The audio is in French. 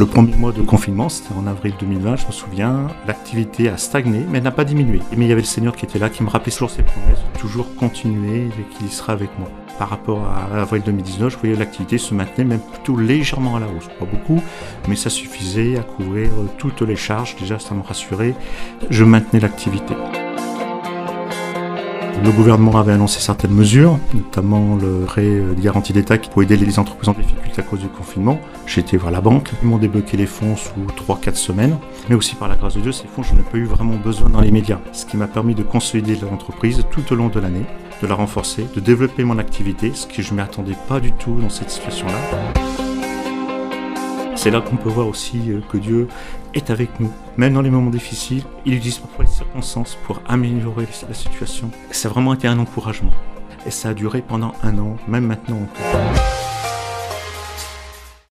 Le premier mois de confinement, c'était en avril 2020, je me souviens, l'activité a stagné, mais n'a pas diminué. Mais il y avait le Seigneur qui était là, qui me rappelait toujours ses promesses, toujours continuer et qu'il sera avec moi. Par rapport à avril 2019, je voyais l'activité se maintenait même plutôt légèrement à la hausse. Pas beaucoup, mais ça suffisait à couvrir toutes les charges. Déjà, ça me rassurait. Je maintenais l'activité. Le gouvernement avait annoncé certaines mesures, notamment le prêt de garantie d'État qui pouvait aider les entreprises en difficulté à cause du confinement. J'ai été voir la banque, ils m'ont débloqué les fonds sous 3-4 semaines, mais aussi par la grâce de Dieu, ces fonds, je n'ai pas eu vraiment besoin dans les médias, ce qui m'a permis de consolider l'entreprise tout au long de l'année, de la renforcer, de développer mon activité, ce que je ne m'y attendais pas du tout dans cette situation-là. C'est là qu'on peut voir aussi euh, que Dieu est avec nous, même dans les moments difficiles. Il utilise parfois les circonstances pour améliorer la situation. Ça a vraiment été un encouragement. Et ça a duré pendant un an, même maintenant.